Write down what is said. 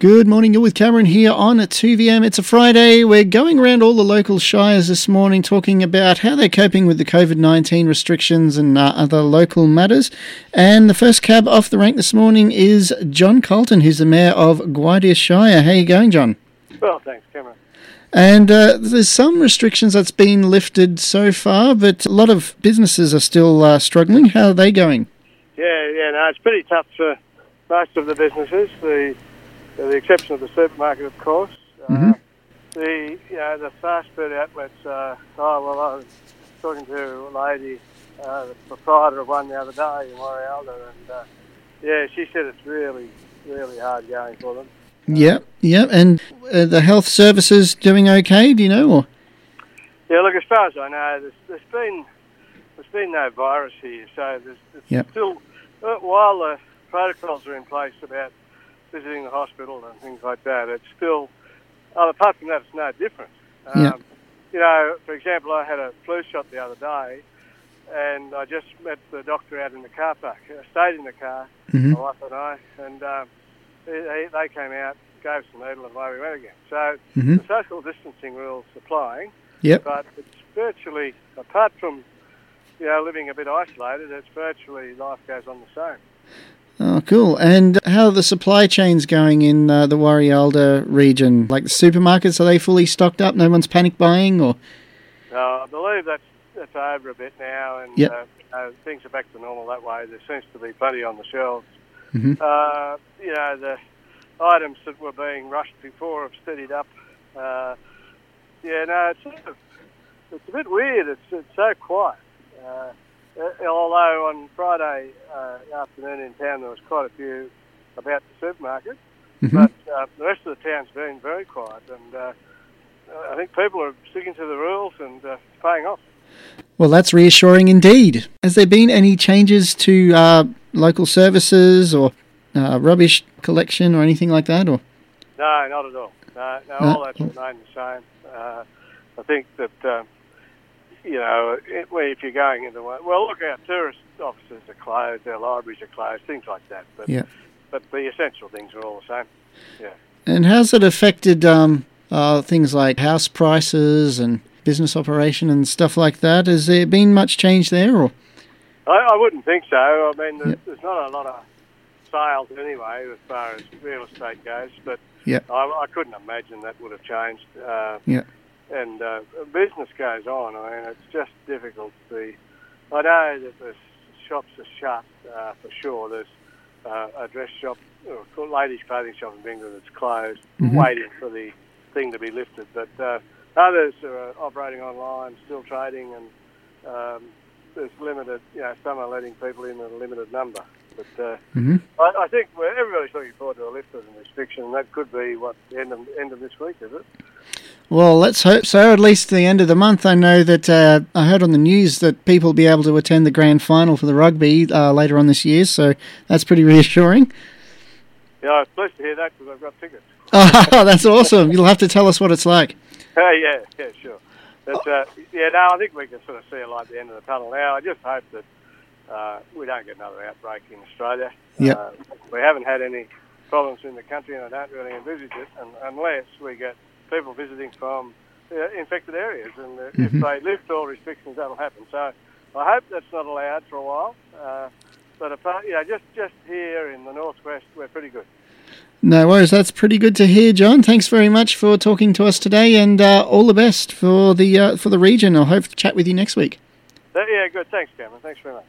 Good morning. You're with Cameron here on at 2VM. It's a Friday. We're going around all the local shires this morning talking about how they're coping with the COVID 19 restrictions and uh, other local matters. And the first cab off the rank this morning is John Coulton, who's the Mayor of Gwydir Shire. How are you going, John? Well, thanks, Cameron. And uh, there's some restrictions that's been lifted so far, but a lot of businesses are still uh, struggling. How are they going? Yeah, yeah, no, it's pretty tough for most of the businesses. The the exception of the supermarket, of course. Mm-hmm. Uh, the you know the fast food outlets. Uh, oh well, I was talking to a lady, uh, the proprietor of one the other day in Warialda, and uh, yeah, she said it's really, really hard going for them. Yep, yep. And uh, the health services doing okay? Do you know? Or Yeah, look, as far as I know, there's, there's been there's been no virus here, so there's it's Yep. still uh, while the protocols are in place about visiting the hospital and things like that, it's still oh, apart from that, it's no different. Um, Yeah. You know, for example, I had a flu shot the other day, and I just met the doctor out in the car park. I stayed in the car, Mhm. my wife and I, and um, they, they came out, gave us a needle, and away we went again. So Mhm. the social distancing rules applying Yep. but it's virtually, apart from you know living a bit isolated, it's virtually life goes on the same. Oh, cool. And how are the supply chains going in uh, the Warialda region? Like the supermarkets, are they fully stocked up? No one's panic buying, or Uh, I believe that's that's over a bit now, and Yep. uh, uh, things are back to normal that way. There seems to be plenty on the shelves. Mhm. Uh, you know the items that were being rushed before have steadied up. Uh, yeah, no, it's sort of, it's a bit weird. It's it's so quiet. Uh, although on Friday uh, afternoon in town there was quite a few about the supermarket, Mhm. but uh, the rest of the town's been very quiet, and uh, I think people are sticking to the rules and uh, paying off. well, that's reassuring indeed. Has there been any changes to uh, local services or uh, rubbish collection or anything like that? Or No, not at all. No, no, No. all that's remained the same. Uh, I think that you know, it, well, if you're going into one, well, look, our tourist offices are closed, our libraries are closed, things like that. But Yeah. but the essential things are all the same. Yeah. and how's it affected um, uh, things like house prices and business operation and stuff like that? Has there been much change there? Or I, I wouldn't think so. I mean, there's, Yep. there's not a lot of sales anyway as far as real estate goes, but Yep. I, I couldn't imagine that would have changed. Uh, Yep. And uh, business goes on. I mean, it's just difficult to be. I know that the shops are shut uh, for sure. There's uh, a dress shop, or a ladies' clothing shop in Binghamton that's closed, Mhm. waiting for the thing to be lifted. But uh, others are operating online, still trading, and um, there's limited. You know, some are letting people in in a limited number. But uh, Mhm. I, I think everybody's looking forward to a lift of the restriction, and that could be what the end of end of this week, is it? Well, let's hope so. At least the end of the month. I know that uh, I heard on the news that people will be able to attend the grand final for the rugby uh, later on this year, so that's pretty reassuring. Yeah, I was pleased to hear that because I've got tickets. Oh, that's awesome. You'll have to tell us what it's like. Uh, yeah, yeah, sure. But uh, yeah, no, I think we can sort of see a light at the end of the tunnel now. I just hope that uh, we don't get another outbreak in Australia. Yep. Uh, we haven't had any problems in the country, and I don't really envisage it un unless we get people visiting from uh, infected areas. And uh, if Mhm. they lift all restrictions, that'll happen. So I hope that's not allowed for a while. Uh, but apart, you know, just just here in the northwest, we're pretty good. No worries. That's pretty good to hear, John. Thanks very much for talking to us today, and uh, all the best for the uh, for the region. I hope to chat with you next week. Uh, yeah, good. Thanks, Cameron. Thanks very much.